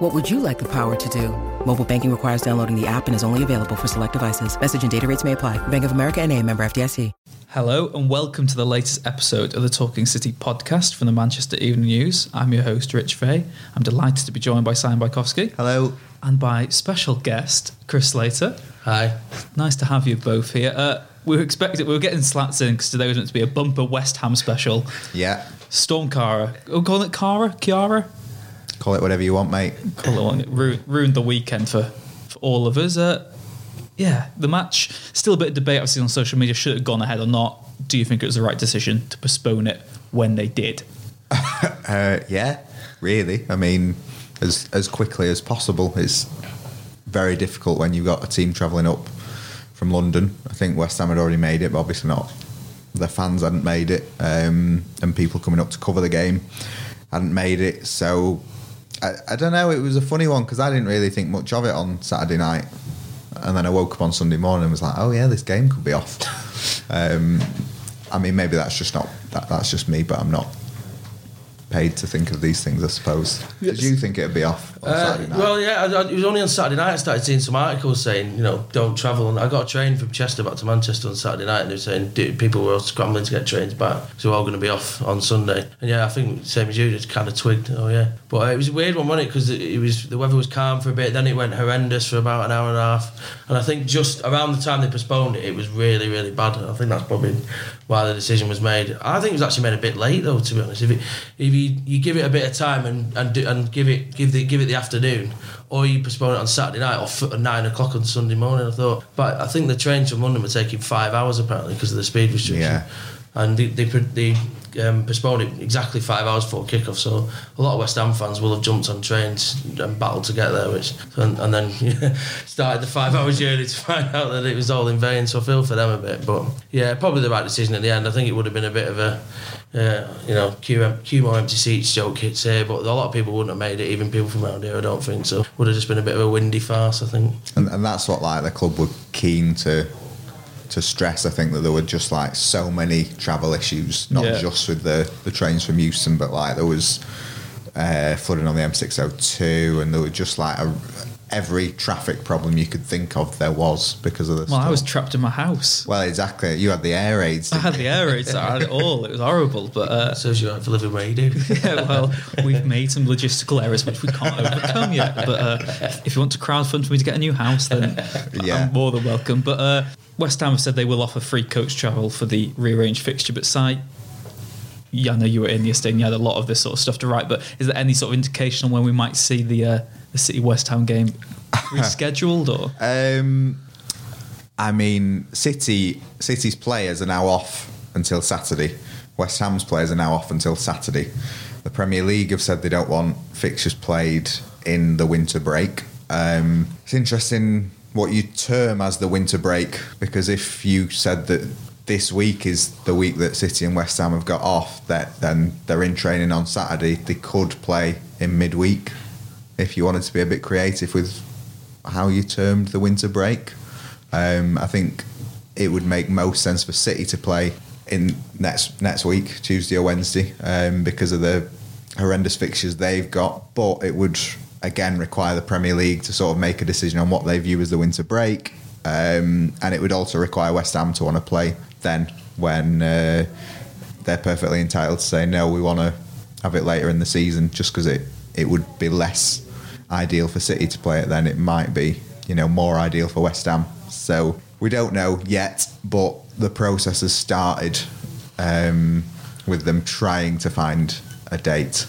What would you like the power to do? Mobile banking requires downloading the app and is only available for select devices. Message and data rates may apply. Bank of America and a member FDIC. Hello and welcome to the latest episode of the Talking City podcast from the Manchester Evening News. I'm your host, Rich Fay. I'm delighted to be joined by Simon Bajkowski Hello. and by special guest, Chris Slater. Hi. Nice to have you both here. Uh, we were expecting, we were getting slats in because today was meant to be a bumper West Ham special. Yeah. Storm Cara. Oh, call it Cara? Kiara? Call it whatever you want, mate. Call it one. It ruined the weekend for, for all of us. Uh, yeah, the match, still a bit of debate obviously on social media. Should it have gone ahead or not? Do you think it was the right decision to postpone it when they did? Uh, yeah, really. I mean, as as quickly as possible. It's very difficult when you've got a team travelling up from London. I think West Ham had already made it, but obviously not. The fans hadn't made it, um, and people coming up to cover the game hadn't made it. So I, I don't know. It was a funny one because I didn't really think much of it on Saturday night, and then I woke up on Sunday morning and was like, "Oh yeah, this game could be off." um, I mean, maybe that's just not that, that's just me, but I'm not paid to think of these things. I suppose. Did you think it'd be off on Uh, Saturday night? well, yeah, I, I, it was only on Saturday night I started seeing some articles saying, you know, don't travel. And I got a train from Chester back to Manchester on Saturday night, and they were saying dude, people were scrambling to get trains back, so we're all going to be off on Sunday. And yeah, I think same as you, just kind of twigged. Oh yeah, but it was a weird one, wasn't it? Because it, it was the weather was calm for a bit, then it went horrendous for about an hour and a half, and I think just around the time they postponed it, it was really, really bad. I think that's probably why the decision was made. I think it was actually made a bit late though, to be honest. If it, if you, you give it a bit of time and and, do, and give it give the give it the afternoon, or you postpone it on Saturday night or f- nine o'clock on Sunday morning. I thought, but I think the trains from London were taking five hours apparently because of the speed restriction. Yeah. And they they, they um, postponed it exactly five hours before kickoff. So a lot of West Ham fans will have jumped on trains and battled to get there, which and, and then started the five hour journey to find out that it was all in vain. So I feel for them a bit, but yeah, probably the right decision at the end. I think it would have been a bit of a uh, you know, queue, queue more empty seats joke hits here, but a lot of people wouldn't have made it, even people from around here, I don't think. So would have just been a bit of a windy farce, I think. and, and that's what like the club were keen to to stress. I think that there were just like so many travel issues, not Yeah. just with the the trains from Euston, but like there was uh, flooding on the M602, and there were just like a, every traffic problem you could think of. There was because of this. Well, I was trapped in my house. Well, exactly. You had the air raids. I didn't had you? the air raids. I had it all. It was horrible. But uh, Serves you right for living where you do. yeah, well, we've made some logistical errors which we can't overcome yet. But uh, if you want to crowdfund for me to get a new house, then Yeah. I'm more than welcome. But uh, West Ham have said they will offer free coach travel for the rearranged fixture. But Si, yeah, I know you were in yesterday and you had a lot of this sort of stuff to write. But is there any sort of indication on when we might see the uh, the City West Ham game rescheduled or? Um, I mean, City City's players are now off until Saturday. West Ham's players are now off until Saturday. The Premier League have said they don't want fixtures played in the winter break. Um, it's interesting what you term as the winter break because if you said that this week is the week that City and West Ham have got off, that then they're in training on Saturday. They could play in midweek if you wanted to be a bit creative with how you termed the winter break. Um, I think it would make most sense for City to play in next next week, Tuesday or Wednesday, um, because of the horrendous fixtures they've got. But it would again require the Premier League to sort of make a decision on what they view as the winter break, um, and it would also require West Ham to want to play then when uh, they're perfectly entitled to say no, we want to have it later in the season, just because it it would be less ideal for City to play it then. It might be you know more ideal for West Ham. So we don't know yet, but the process has started um, with them trying to find a date.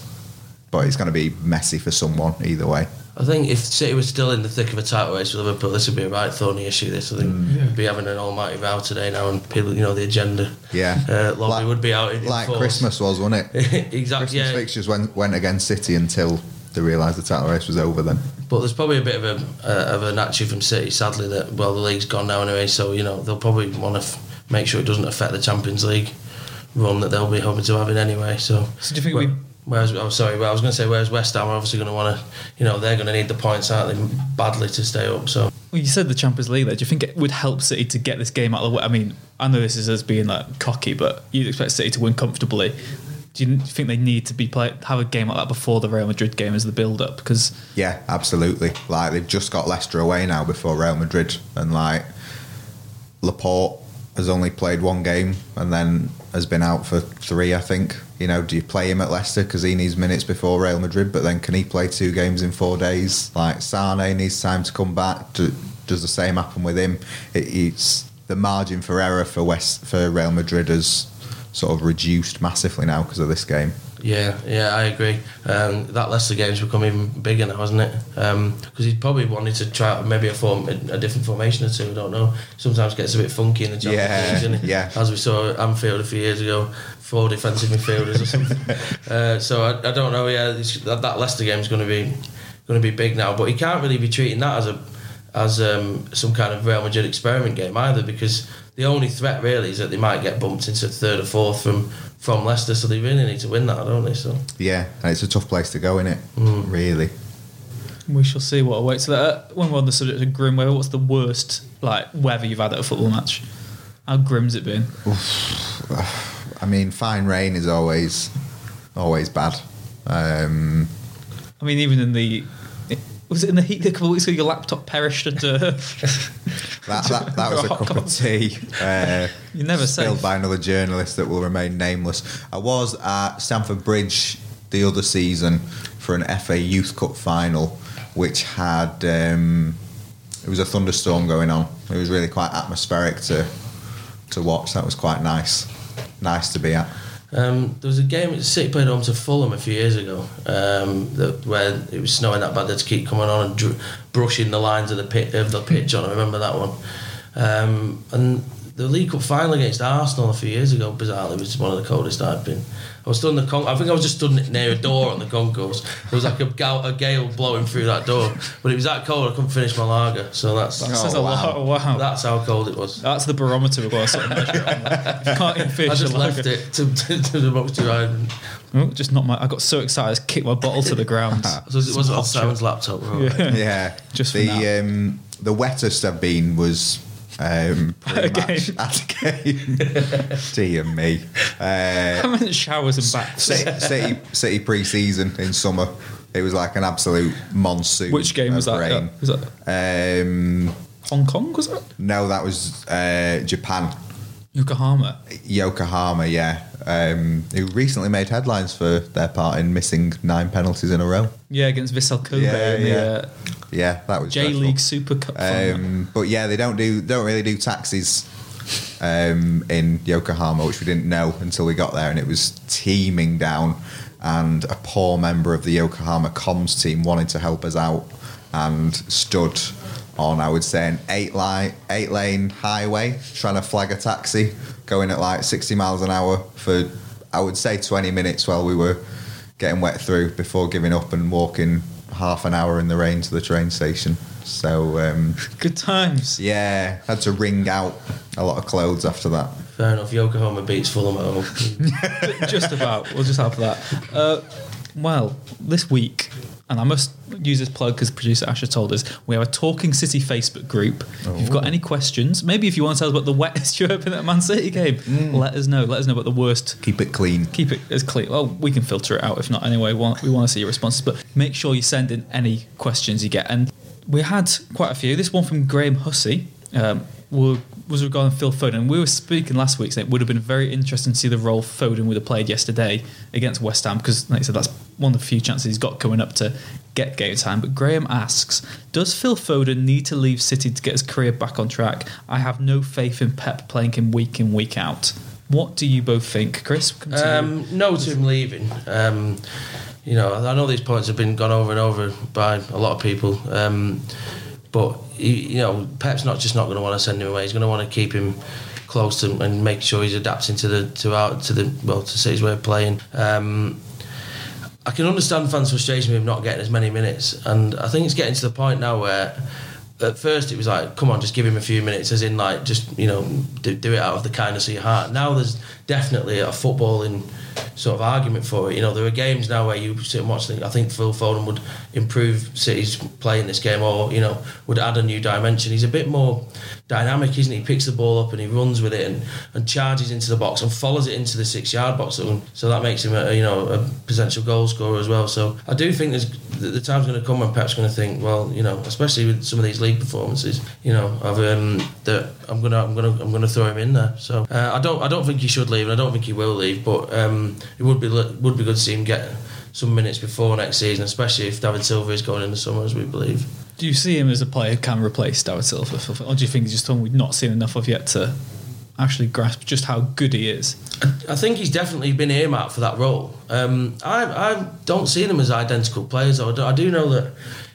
But it's going to be messy for someone either way. I think if City was still in the thick of a title race with Liverpool, this would be a right thorny issue. This I think we'd be having an almighty row today now, and people, you know, the agenda. Yeah, uh, lobby Like- would be out in, in like force. Christmas was, wasn't it? exactly. Christmas Yeah. fixtures went went against City until they realised the title race was over. Then But there's probably a bit of a uh, of an attitude from City, sadly, that well the league's gone now anyway, so you know they'll probably want to f- make sure it doesn't affect the Champions League run that they'll be hoping to have in anyway. So, So do you think we- Whereas, I'm sorry, well, I was going to say, whereas West Ham are obviously going to want to, you know, they're going to need the points, aren't they, badly to stay up. So, Well, you said the Champions League there. Do you think it would help City to get this game out of the way? I mean, I know this is us being like cocky, but you'd expect City to win comfortably. Do you think they need to be play have a game like that before the Real Madrid game as the build up? Because Yeah, absolutely. Like they've just got Leicester away now before Real Madrid, and like Laporte has only played one game and then has been out for three. I think. You know, do you play him at Leicester because he needs minutes before Real Madrid? But then can he play two games in four days? Like Sane needs time to come back. Do, does the same happen with him? It, it's the margin for error for West for Real Madrid has sort of reduced massively now because of this game. yeah, yeah, I agree. Um, that Leicester game's become even bigger now, hasn't it? Because he'd probably wanted to try out maybe a form, a different formation or two. I don't know. Sometimes gets a bit funky in the Champions Yeah, League, doesn't it? yeah. As we saw at Anfield a few years ago, four defensive midfielders or something. uh, so I, I don't know. Yeah, that, that Leicester game is going to be going to be big now, but he can't really be treating that as a as um, some kind of Real Madrid experiment game either, because the only threat really is that they might get bumped into third or fourth from from Leicester, so they really need to win that, don't they? So Yeah, and it's a tough place to go in it. Mm. Really. we shall see what awaits. So, uh, when we're on the subject of grim weather, what's the worst like weather you've had at a football match? How grim's it been? I mean, fine rain is always always bad. Um, I mean, even in the was it in the heat a couple of weeks ago? Your laptop perished and uh, that, that, that was a cup of tea. Uh, You're never spilled safe. by another journalist that will remain nameless. I was at Stamford Bridge the other season for an FA Youth Cup final, which had um, it was a thunderstorm going on. It was really quite atmospheric to to watch. That was quite nice, nice to be at. Um, there was a game that City played home to Fulham a few years ago, um, that, where it was snowing that bad they had to keep coming on and dr- brushing the lines of the pit of the pitch on. I remember that one. Um, and the League Cup final against Arsenal a few years ago, bizarrely, was one of the coldest I've been. I was stood in the con- I think I was just stood near a door on the concourse. There was like a, gal- a gale blowing through that door, but it was that cold I couldn't finish my lager. So that's That Oh, a wow. lot. Wow, that's how cold it was. that's the barometer we've got to sort of measure it on. If you can't even I just left lager- it to, to, to the box to ride. Oh, just not my. I got so excited, I just kicked my bottle to the ground. So it was on Simon's laptop. Right? Yeah. Yeah, Just for the now. um, the wettest I've been was um, At a pre-match game. at a game. Dear me. Uh, I meant showers and baths. City, City, City pre-season in summer. It was like an absolute monsoon. Which game was that? Rain. Was that Um, Hong Kong? Was it no, that was uh, Japan, Yokohama? Yokohama. Yeah, um, who recently made headlines for their part in missing nine penalties in a row. Yeah, against Vissel Kobe Yeah, in the yeah. uh, Yeah, that was J. League Super Cup. Um, but yeah, they don't do don't really do taxis um, in Yokohama, which we didn't know until we got there, and it was teeming down. And a poor member of the Yokohama comms team wanted to help us out and stood on, I would say, an eight line eight lane highway trying to flag a taxi going at like sixty miles an hour for I would say twenty minutes while we were getting wet through before giving up and walking half an hour in the rain to the train station. So um, Good times. yeah, had to wring out a lot of clothes after that. Fair enough. Yokohama beats Fulham at home. just about. We'll just have that. Uh, well, this week, and I must use this plug because producer Asher told us we have a Talking City Facebook group. If you've got any questions, maybe if you want to tell us about the wettest you've ever been at Man City game, let us know. Let us know about the worst. Keep it clean. Keep it as clean. Well, we can filter it out if not. Anyway, we want, we want to see your responses, but make sure you send in any questions you get. And we had quite a few. This one from Graham Hussey. Um, were- was regarding Phil Foden. We were speaking last week saying it would have been very interesting to see the role Foden would have played yesterday against West Ham because, like I said, that's one of the few chances he's got coming up to get game time. But Graham asks, does Phil Foden need to leave City to get his career back on track? I have no faith in Pep playing him week in, week out. What do you both think, Chris? Um, no to him leaving. Um, you know, I know these points have been gone over and over by a lot of people. Um, but he, you know, Pep's not just not going to want to send him away. He's going to want to keep him close to and make sure he's adapting to the to our to the well to City's way of playing. Um, I can understand fans' frustration with not getting as many minutes, and I think it's getting to the point now where at first it was like, come on, just give him a few minutes, as in like just you know do, do it out of the kindness of your heart. Now there's definitely a footballing sort of argument for it. You know, there are games now where you sit and watch. I think Phil Foden would improve City's play in this game, or you know, would add a new dimension. He's a bit more dynamic, isn't he? He picks the ball up and he runs with it and, and charges into the box and follows it into the six yard box. So that makes him a you know a potential goal scorer as well. So I do think there's the time's going to come when Pep's going to think, well, you know, especially with some of these league performances, you know, of um, that I'm gonna I'm gonna I'm gonna throw him in there. So uh, I don't I don't think he should leave, and I don't think he will leave, but. Um, it would be would be good to see him get some minutes before next season, especially if David Silva is going in the summer, as we believe. Do you see him as a player who can replace David Silva, or do you think he's just someone we've not seen enough of yet to actually grasp just how good he is? I think he's definitely been earmarked for that role. Um, I, I don't see them as identical players. Though. I do know that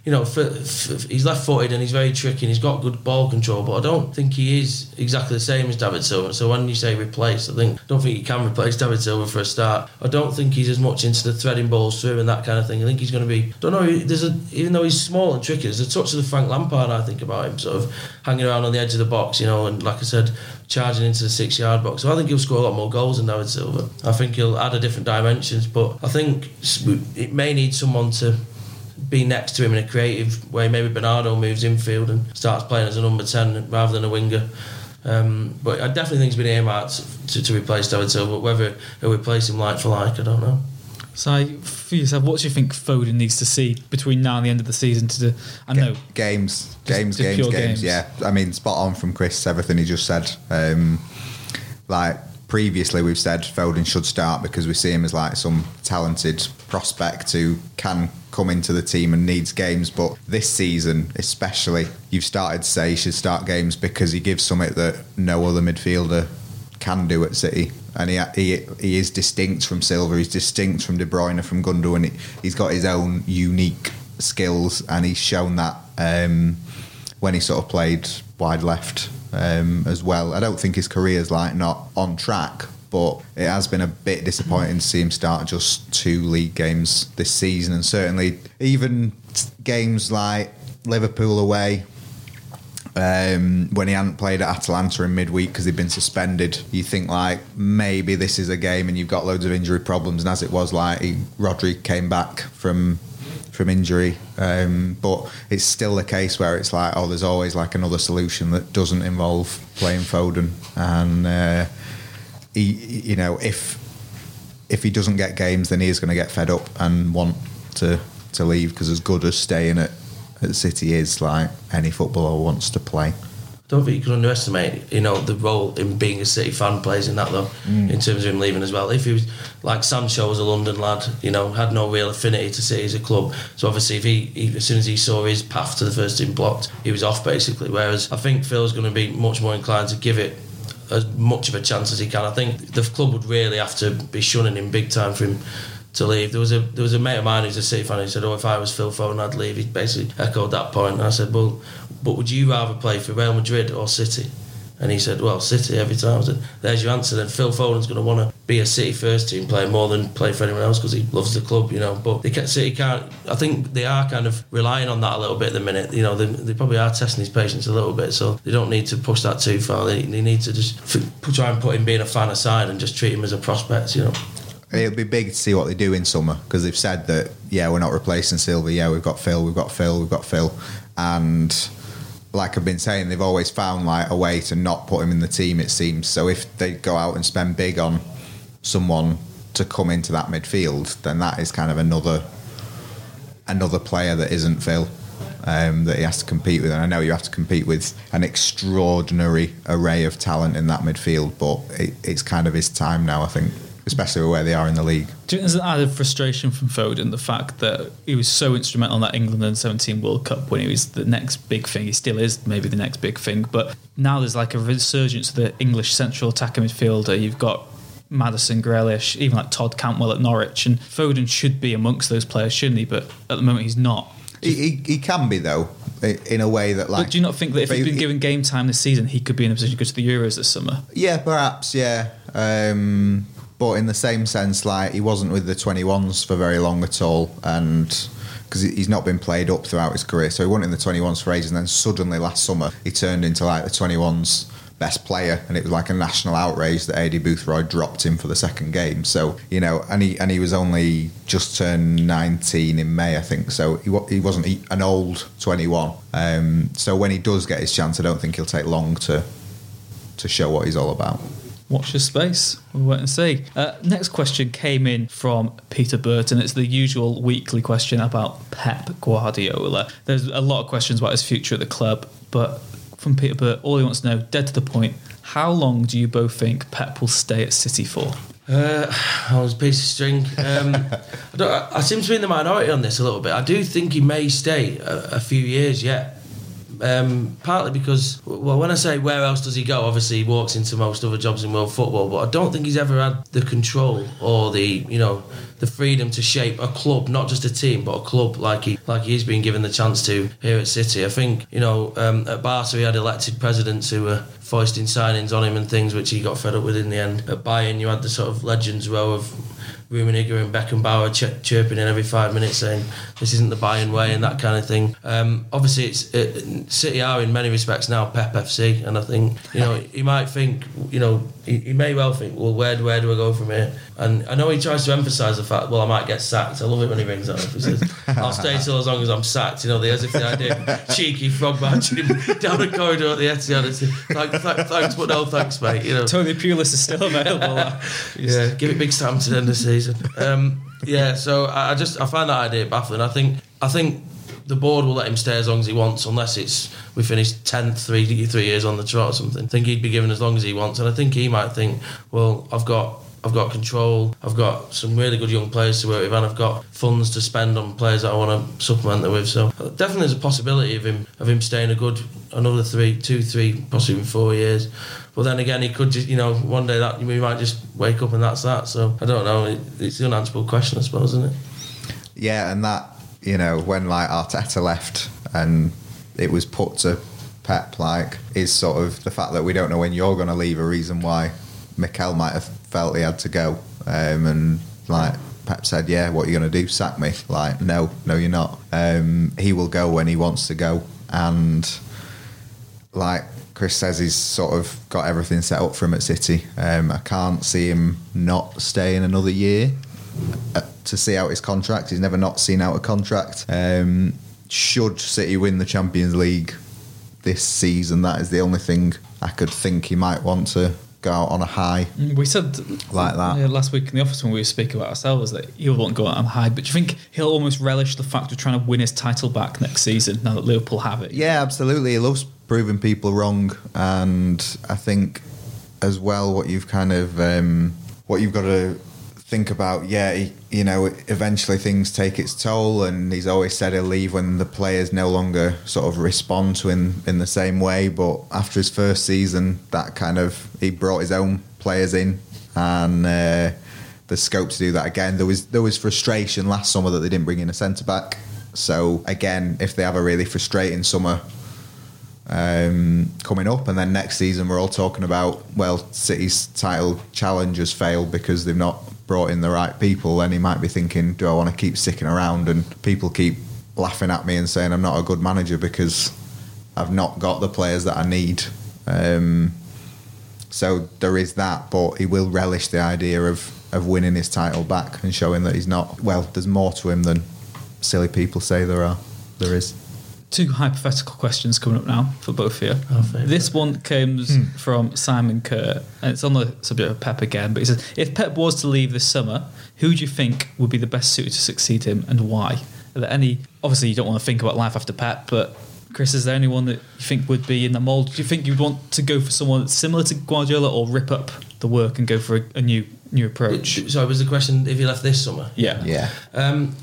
you know, for, for, he's left footed and he's very tricky and he's got good ball control, but I don't think he is exactly the same as David Silva. So when you say replace, I think I don't think you can replace David Silva for a start. I don't think he's as much into the threading balls through and that kind of thing. I think he's going to be. Don't know. There's a even though he's small and tricky, there's a touch of the Frank Lampard I think about him, sort of hanging around on the edge of the box, you know, and like I said, charging into the six yard box. So I think he'll score a lot more goals than David Silva. I think he'll add a different dimensions, but I think it may need someone to be next to him in a creative way. Maybe Bernardo moves infield and starts playing as a number 10 rather than a winger. Um, but I definitely think he's been earmarked to, to replace David Silva. but Whether he'll replace him like for like, I don't know. So, for yourself, what do you think Foden needs to see between now and the end of the season to do? I know games, games, games, games, games. Yeah, I mean, spot on from Chris. Everything he just said. Um, like previously, we've said Foden should start because we see him as like some talented prospect who can come into the team and needs games. But this season, especially, you've started to say he should start games because he gives something that no other midfielder can do at City. And he, he, he is distinct from Silva, he's distinct from De Bruyne, from Gundogan. He, he's got his own unique skills, and he's shown that um, when he sort of played wide left um, as well. I don't think his career is like not on track, but it has been a bit disappointing to see him start just two league games this season, and certainly even games like Liverpool away. Um, when he hadn't played at Atalanta in midweek because he'd been suspended, you think like maybe this is a game and you've got loads of injury problems. And as it was, like he, Rodri came back from from injury, um, but it's still a case where it's like oh, there's always like another solution that doesn't involve playing Foden, and uh, he, you know, if if he doesn't get games, then he is going to get fed up and want to to leave because as good as staying at, at City is, like any footballer wants to play. Don't think you can underestimate, you know, the role in being a City fan plays in that though, mm. in terms of him leaving as well. If he was like Sancho was a London lad, you know, had no real affinity to City as a club. So obviously, if he, he as soon as he saw his path to the first team blocked, he was off basically. Whereas I think Phil's going to be much more inclined to give it as much of a chance as he can. I think the club would really have to be shunning him big time for him to leave. There was a there was a mate of mine who's a City fan who said, "Oh, if I was Phil Foden, I'd leave." He basically echoed that point, and I said, "Well, but would you rather play for Real Madrid or City?" And he said, "Well, City every time." I said, "There's your answer." Then Phil Foden's going to want to be a City first team player more than play for anyone else because he loves the club, you know. But they can't, City can't. I think they are kind of relying on that a little bit at the minute. You know, they, they probably are testing his patience a little bit, so they don't need to push that too far. They, they need to just f- try and put him being a fan aside and just treat him as a prospect, you know. It'll be big to see what they do in summer because they've said that yeah we're not replacing Silva. Yeah, we've got Phil, we've got Phil, we've got Phil, and like I've been saying, they've always found like a way to not put him in the team. It seems so. If they go out and spend big on someone to come into that midfield, then that is kind of another another player that isn't Phil. Um, that he has to compete with, and I know you have to compete with an extraordinary array of talent in that midfield, but it, it's kind of his time now, I think especially where they are in the league. Do you think there's an added frustration from Foden the fact that he was so instrumental in that England and 17 World Cup when he was the next big thing? He still is maybe the next big thing, but now there's like a resurgence of the English central attacker midfielder. You've got Maddison, Grealish, even like Todd Cantwell at Norwich, and Foden should be amongst those players, shouldn't he? But at the moment, he's not. He, he, he can be though, in a way that like. But do you not think that if he'd been given game time this season, he could be in a position to go to the Euros this summer? Yeah, perhaps. Yeah. Um, but in the same sense, like he wasn't with the 21s for very long at all, and because he's not been played up throughout his career. So he won in the 21s for ages, and then suddenly last summer he turned into like the 21s best player, and it was like a national outrage that Aidy Boothroyd dropped him for the second game. So you know, and he and he was only just turned 19 in May, I think. So he he wasn't an old 21. Um, so when he does get his chance, I don't think he'll take long to to show what he's all about. Watch your space. We'll wait and see. Uh, next question came in from Peter Burton. It's the usual weekly question about Pep Guardiola. There's a lot of questions about his future at the club, but from Peter Burt, all he wants to know, dead to the point, how long do you both think Pep will stay at City for? Uh, I was a piece of string. Um, I, I seem to be in the minority on this a little bit. I do think he may stay a, a few years yet. Um, partly because, well, when I say where else does he go, obviously he walks into most other jobs in world football, but I don't think he's ever had the control or the, you know, the freedom to shape a club, not just a team, but a club like he like he's been given the chance to here at City. I think you know um, at Barca he had elected presidents who were foisting signings on him and things which he got fed up with in the end. At Bayern you had the sort of legends row of Rummenigge and Beckenbauer ch- chirping in every five minutes saying this isn't the Bayern way and that kind of thing. Um, obviously, it's it, City are in many respects now Pep FC, and I think you know you might think you know he, he may well think, well, where where do I go from here? And I know he tries to emphasise the fact, well, I might get sacked. I love it when he brings that up. He says, I'll stay till as long as I'm sacked. You know, the, as if the idea cheeky frog marching him down the corridor at the Etihad. It's, Thank, th- thanks, but no thanks, mate. You know, Tony Pulis is still available. yeah, give it big stamp to the end of the season. Um, yeah, so I I just I find that idea baffling. I think I think the board will let him stay as long as he wants, unless it's we finish tenth three three years on the trot or something. I think he'd be given as long as he wants, and I think he might think, well, I've got. I've got control. I've got some really good young players to work with, and I've got funds to spend on players that I want to supplement them with. So definitely, there's a possibility of him of him staying a good another three, two, three, possibly four years. But then again, he could just, you know, one day that we might just wake up and that's that. So I don't know. It, it's the unanswerable question, I suppose, isn't it? Yeah, and that you know when like Arteta left and it was put to Pep like is sort of the fact that we don't know when you're going to leave a reason why Mikel might have felt he had to go. Um, and like Pep said yeah what are you going to do? Sack me. Like no no you're not. Um, he will go when he wants to go. And like Chris says he's sort of got everything set up for him at City. Um, I can't see him not staying another year to see out his contract. He's never not seen out a contract. Um, should City win the Champions League this season, that is the only thing I could think he might want to go out on a high We said like that. Yeah, last week in the office when we were speaking about ourselves that he won't go out on a high. But do you think he'll almost relish the fact of trying to win his title back next season now that Liverpool have it? Yeah, absolutely. He loves proving people wrong, and I think as well what you've kind of um, what you've got to think about. Yeah, he, you know, eventually things take its toll, and he's always said he'll leave when the players no longer sort of respond to him in the same way. But after his first season, that kind of he brought his own players in, and. Uh, the scope to do that again. There was there was frustration last summer that they didn't bring in a centre back. So again, if they have a really frustrating summer um, coming up, and then next season we're all talking about well, City's title challenge has failed because they've not brought in the right people. Then he might be thinking, do I want to keep sticking around? And people keep laughing at me and saying I'm not a good manager because I've not got the players that I need. Um, so there is that, but he will relish the idea of of winning his title back and showing that he's not. Well, there's more to him than silly people say there are. There is. Two hypothetical questions coming up now for both of you. This one comes hmm. from Simon Kerr, and it's on the subject of Pep again. But he says, if Pep was to leave this summer, who do you think would be the best suited to succeed him, and why? Are there any? Obviously, you don't want to think about life after Pep, but Chris, is there anyone that you think would be in the mould? Do you think you'd want to go for someone that's similar to Guardiola, or rip up the work and go for a, a new new approach? So it was the question if he left this summer? Yeah, Yeah. Um,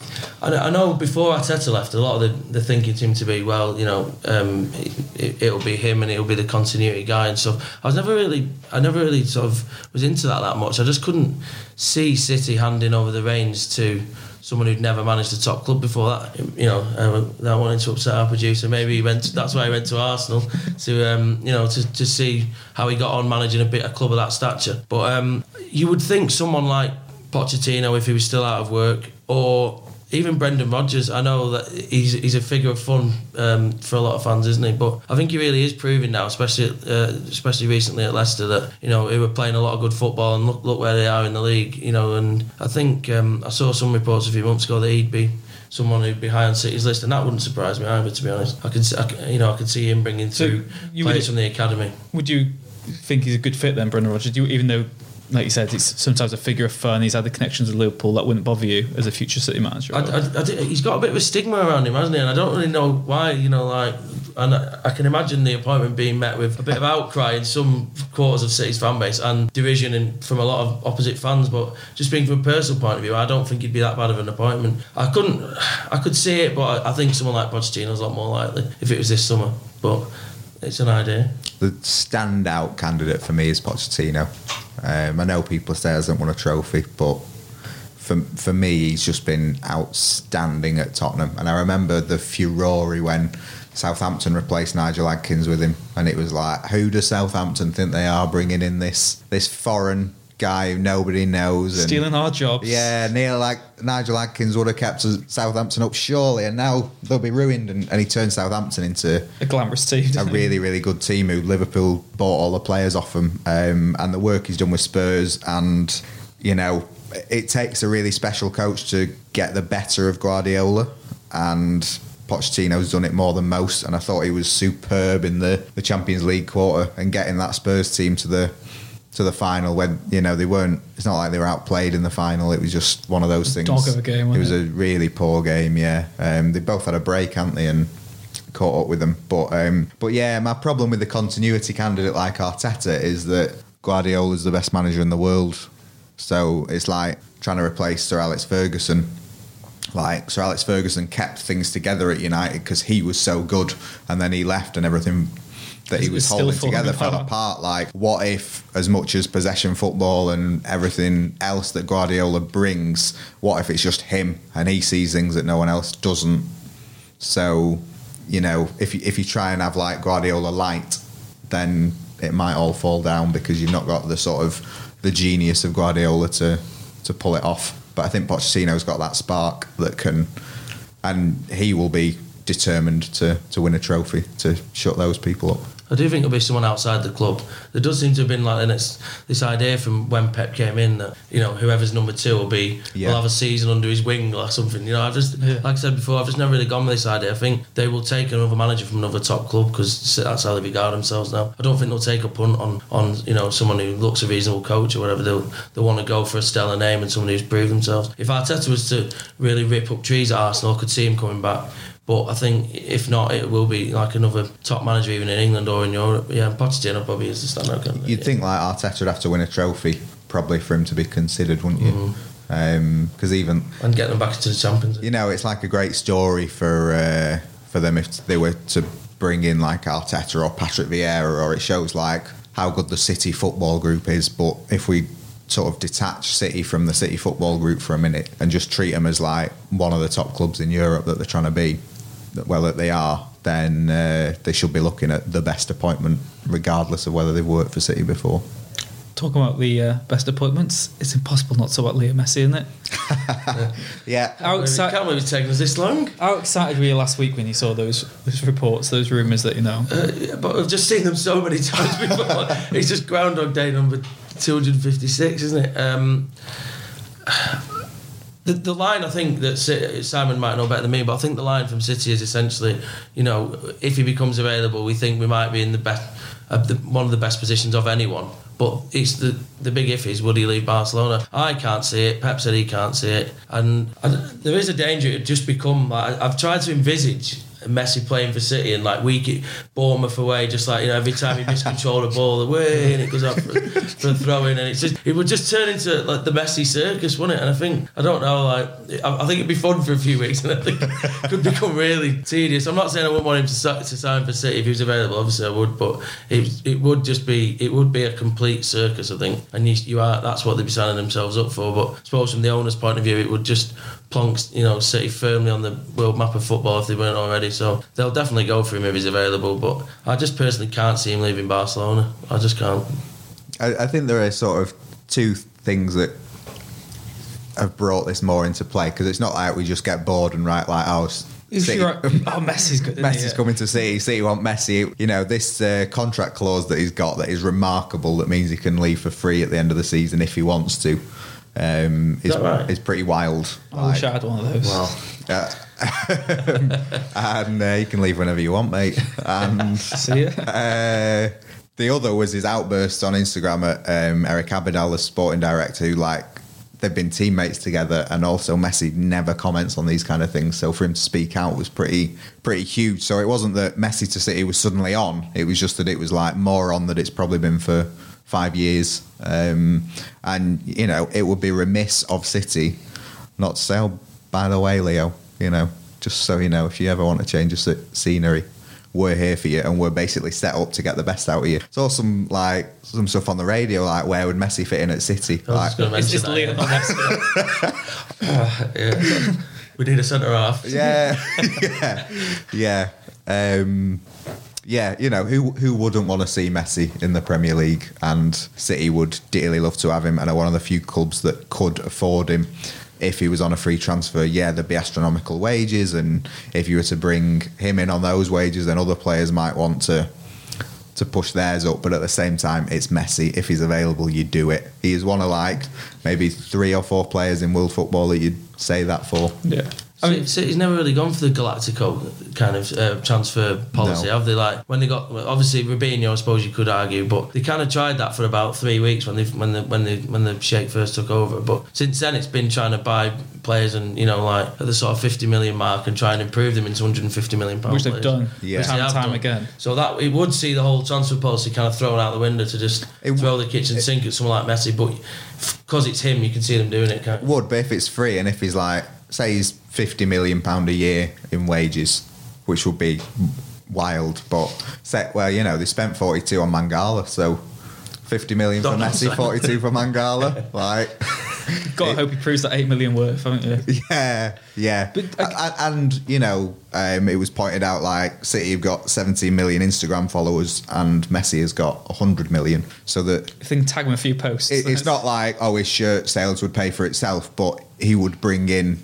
I, know- I know before Arteta left, a lot of the, the thinking seemed to be, well, you know, um, it, it'll be him and it'll be the continuity guy and stuff. I was never really, I never really sort of was into that that much. I just couldn't see City handing over the reins to someone who'd never managed a top club before that. You know, uh, that wanted to upset our producer. Maybe he went. that's why he went to Arsenal to, um, you know, to, to see how he got on managing a bit a club of that stature. But um, you would think someone like Pochettino, if he was still out of work, or even Brendan Rodgers, I know that he's he's a figure of fun um, for a lot of fans, isn't he? But I think he really is proving now, especially uh, especially recently at Leicester, that you know he were playing a lot of good football and look look where they are in the league. You know, and I think um, I saw some reports a few months ago that he'd be someone who'd be high on City's list, and that wouldn't surprise me either. To be honest, I can, see- I can you know I could see him bringing So through you players would- from the academy. Would you think he's a good fit then, Brendan Rodgers? Do you, even though, like you said, it's sometimes a figure of fun. He's had the connections with Liverpool. That wouldn't bother you as a future City manager. I, I, I he's got a bit of a stigma around him, hasn't he? And I don't really know why. You know, like, and I, I can imagine the appointment being met with a bit of outcry in some quarters of City's fan base and derision in, from a lot of opposite fans. But just being from a personal point of view, I don't think he'd be that bad of an appointment. I couldn't, I could see it, but I, I think someone like Pochettino's a lot more likely if it was this summer. But it's an idea. The standout candidate for me is Pochettino. Um, I know people say he hasn't won a trophy, but for for me, he's just been outstanding at Tottenham. And I remember the furore when Southampton replaced Nigel Adkins with him, and it was like, who does Southampton think they are bringing in this this foreign guy who nobody knows? And Stealing our jobs. yeah, Neil like Nigel Adkins would have kept Southampton up surely, and now they'll be ruined. And, and he turned Southampton into A glamorous team. a really, really good team who Liverpool bought all the players off them. Um, and the work he's done with Spurs, and you know, it takes a really special coach to get the better of Guardiola, and Pochettino's done it more than most. And I thought he was superb in the, the Champions League quarter and getting that Spurs team to the to the final when you know they weren't. It's not like they were outplayed in the final. It was just one of those things. Dog of a game, It was it? a really poor game. Yeah, um, they both had a break, hadn't they? And caught up with them. But um, but yeah, my problem with the continuity candidate like Arteta is that Guardiola is the best manager in the world. So it's like trying to replace Sir Alex Ferguson. Like Sir Alex Ferguson kept things together at United because he was so good, and then he left and everything that he was holding together fell apart. apart. Like, what if, as much as possession football and everything else that Guardiola brings, what if it's just him and he sees things that no one else doesn't? So, you know, if you, if you try and have like Guardiola light, then it might all fall down because you've not got the sort of the genius of Guardiola to to pull it off. But I think Pochettino's got that spark that can, and he will be determined to to win a trophy to shut those people up. I do think it'll be someone outside the club. There does seem to have been like and it's this idea from when Pep came in that you know whoever's number two will be Yeah. will have a season under his wing or something. You know, I've just Yeah. like I said before, I've just never really gone with this idea. I think they will take another manager from another top club because that's how they regard themselves now. I don't think they'll take a punt on on you know someone who looks a reasonable coach or whatever. They'll they want to go for a stellar name and someone who's proved themselves. If Arteta was to really rip up trees at Arsenal, I could see him coming back. But I think if not, it will be like another top manager even in England or in Europe. Yeah, Pochettino probably is the standout candidate. You'd think like Arteta would have to win a trophy probably for him to be considered, wouldn't you? Because even and get them back into the Champions. You know it's like a great story for uh, for them if they were to bring in like Arteta or Patrick Vieira, or it shows like how good the City football group is. But if we sort of detach City from the City football group for a minute and just treat them as like one of the top clubs in Europe that they're trying to be, well that they are, then uh, they should be looking at the best appointment, regardless of whether they've worked for City before. Talking about the uh, best appointments, it's impossible not to talk about Leo Messi, isn't it? Yeah, How, I exci- can't believe it's taken us this long. how excited were you last week when you saw those those reports, those rumours that you know? Uh, but I've just seen them so many times before. it's just Groundhog Day number 256, isn't it? Um, the, the line I think that Simon might know better than me, but I think the line from City is essentially, you know, if he becomes available, we think we might be in the best, uh, the, one of the best positions of anyone. But it's the the big if is would he leave Barcelona? I can't see it. Pep said he can't see it, and I, there is a danger it just become. Like, I've tried to envisage Messi playing for City and like we week Bournemouth away, just like you know every time he miscontrol a ball away and it goes up for, for and it's just it would just turn into like the Messi circus, wouldn't it? And I think I don't know, like I, I think it'd be fun for a few weeks, and I think it could become really tedious. I'm not saying I wouldn't want him to, to sign for City if he was available. Obviously, I would, but it it would just be it would be a complete circus, I think. And you, you are that's what they'd be signing themselves up for. But I suppose from the owner's point of view, it would just plonk you know City firmly on the world map of football if they weren't already. So they'll definitely go for him if he's available. But I just personally can't see him leaving Barcelona. I just can't. I, I think there are sort of two things that have brought this more into play because it's not like we just get bored and write like, oh, If City- you're right- oh, Messi's good. isn't he? Messi's Yeah. coming to City. City want Messi. You know this uh, contract clause that he's got that is remarkable. That means he can leave for free at the end of the season if he wants to. Um, is, that right? is pretty wild. I wish I had one of those. Wow. and uh, you can leave whenever you want, mate. And See ya. uh, the other was his outbursts on Instagram at um, Eric Abidal, the sporting director, who like they've been teammates together, and also Messi never comments on these kind of things. So for him to speak out was pretty pretty huge. So it wasn't that Messi to City was suddenly on; it was just that it was like more on that it's probably been for five years. Um, and you know, it would be remiss of City not to say, oh, by the way, Leo, you know, just so you know, if you ever want to change the scenery, we're here for you, and we're basically set up to get the best out of you. Saw some like some stuff on the radio, like where would Messi fit in at City? I was Like, just going to It's mention just that. Leo, not yeah. we need a centre half. yeah, yeah, yeah. Um, yeah, you know who who wouldn't want to see Messi in the Premier League, and City would dearly love to have him, and are one of the few clubs that could afford him. If he was on a free transfer, yeah, there'd be astronomical wages, and if you were to bring him in on those wages, then other players might want to to push theirs up. But at the same time, it's Messi. If he's available, you do it. He is one of like maybe three or four players in world football that you'd say that for. Yeah. I mean, he's never really gone for the Galactico kind of uh, transfer policy, No. have they? Like when they got obviously Robinho, I suppose you could argue, but they kind of tried that for about three weeks when they when the when the when the Sheikh first took over. But since then, it's been trying to buy players and you know like at the sort of fifty million mark and try and improve them into 150 million pounds. which they've done Yeah. Which time and time done. again. So that it would see the whole transfer policy kind of thrown out the window to just It throw the kitchen sink at someone like Messi, but because it's him, you can see them doing it. Can't? Would, but if it's free and if he's like, say he's fifty million pound a year in wages, which would be wild. But say, well, you know, they spent forty two on Mangala, so fifty million for Messi, forty two for Mangala. like, got to hope he proves that eight million worth, haven't you? yeah, yeah. But, A- a- and you know, um, it was pointed out like City have got seventeen million Instagram followers, and Messi has got hundred million. So that they can tag him a few posts. it, it's not like oh his shirt sales would pay for itself, but he would bring in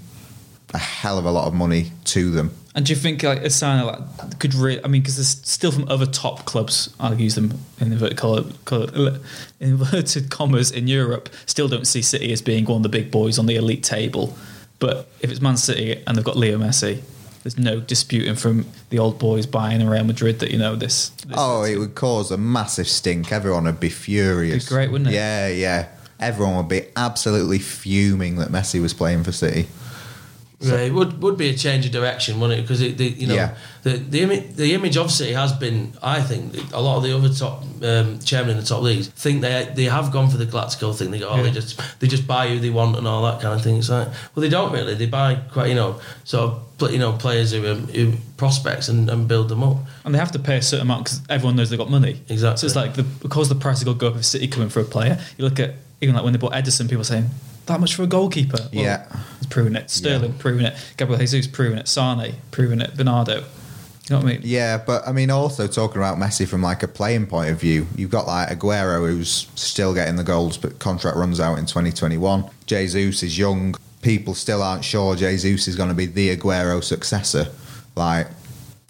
a hell of a lot of money to them. And do you think like a sign like could really? I mean, because there's still from other top clubs. I'll use them in inverted, color, color, inverted commas in Europe. Still don't see City as being one of the big boys on the elite table. But if it's Man City and they've got Leo Messi, there's no disputing from the old boys buying Real Madrid that you know this. this Oh, it would cause a massive stink. Everyone would be furious. It'd be great, wouldn't it? Yeah, yeah. Everyone would be absolutely fuming that Messi was playing for City. Yeah, it would would be a change of direction, wouldn't it? Because the you know Yeah. the the image the image of City has been, I think, a lot of the other top um, chairmen in the top leagues think they they have gone for the Galactico thing. They go, oh, they just they just buy who they want and all that kind of thing. It's like, well, they don't really. They buy quite you know sort of you know players who, um, who prospects and, and build them up. and they have to pay a certain amount because everyone knows they've got money. Exactly. So it's like the, because the price will go up if City coming for a player. You look at even like when they bought Ederson, people saying that much for a goalkeeper. Well, Yeah. he's proven it. Sterling proven it. Gabriel Jesus proven it. Sane proven it. Bernardo. You know what I mean? Yeah, but I mean, also talking about Messi from like a playing point of view, you've got like Aguero who's still getting the goals, but contract runs out in 2021. Jesus is young. People still aren't sure Jesus is going to be the Aguero successor. Like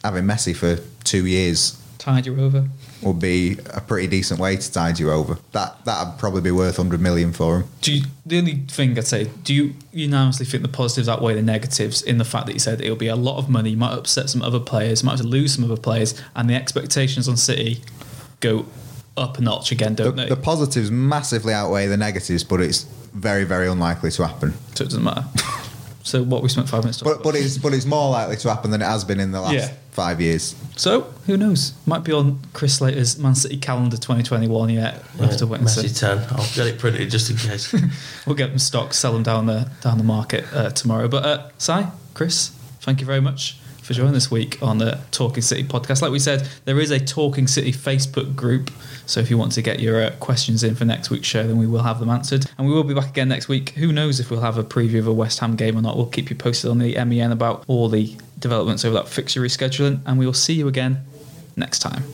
having Messi for two years Tied you over. Would be a pretty decent way to tide you over. That that'd probably be worth 100 million for him. Do you, the only thing I'd say, do you unanimously think the positives outweigh the negatives in the fact that you said it'll be a lot of money, you might upset some other players, you might have to lose some other players, and the expectations on City go up a notch again, don't they? the positives massively outweigh the negatives, but it's very very unlikely to happen. so it doesn't matter. so what we spent five minutes talking But but it's but it's more likely to happen than it has been in the last Yeah. five years. So who knows? Might be on Chris Slater's Man City calendar 2021 yet. We'll have to wait and Messi see. ten. I'll get it printed just in case. We'll get them stock, sell them down the down the market uh, tomorrow. But uh, Si, Chris, thank you very much for joining this week on the Talking City podcast. Like we said, there is a Talking City Facebook group. So if you want to get your uh, questions in for next week's show, then we will have them answered. And we will be back again next week. Who knows if we'll have a preview of a West Ham game or not? We'll keep you posted on the MEN about all the developments over that fixture rescheduling. And we will see you again next time.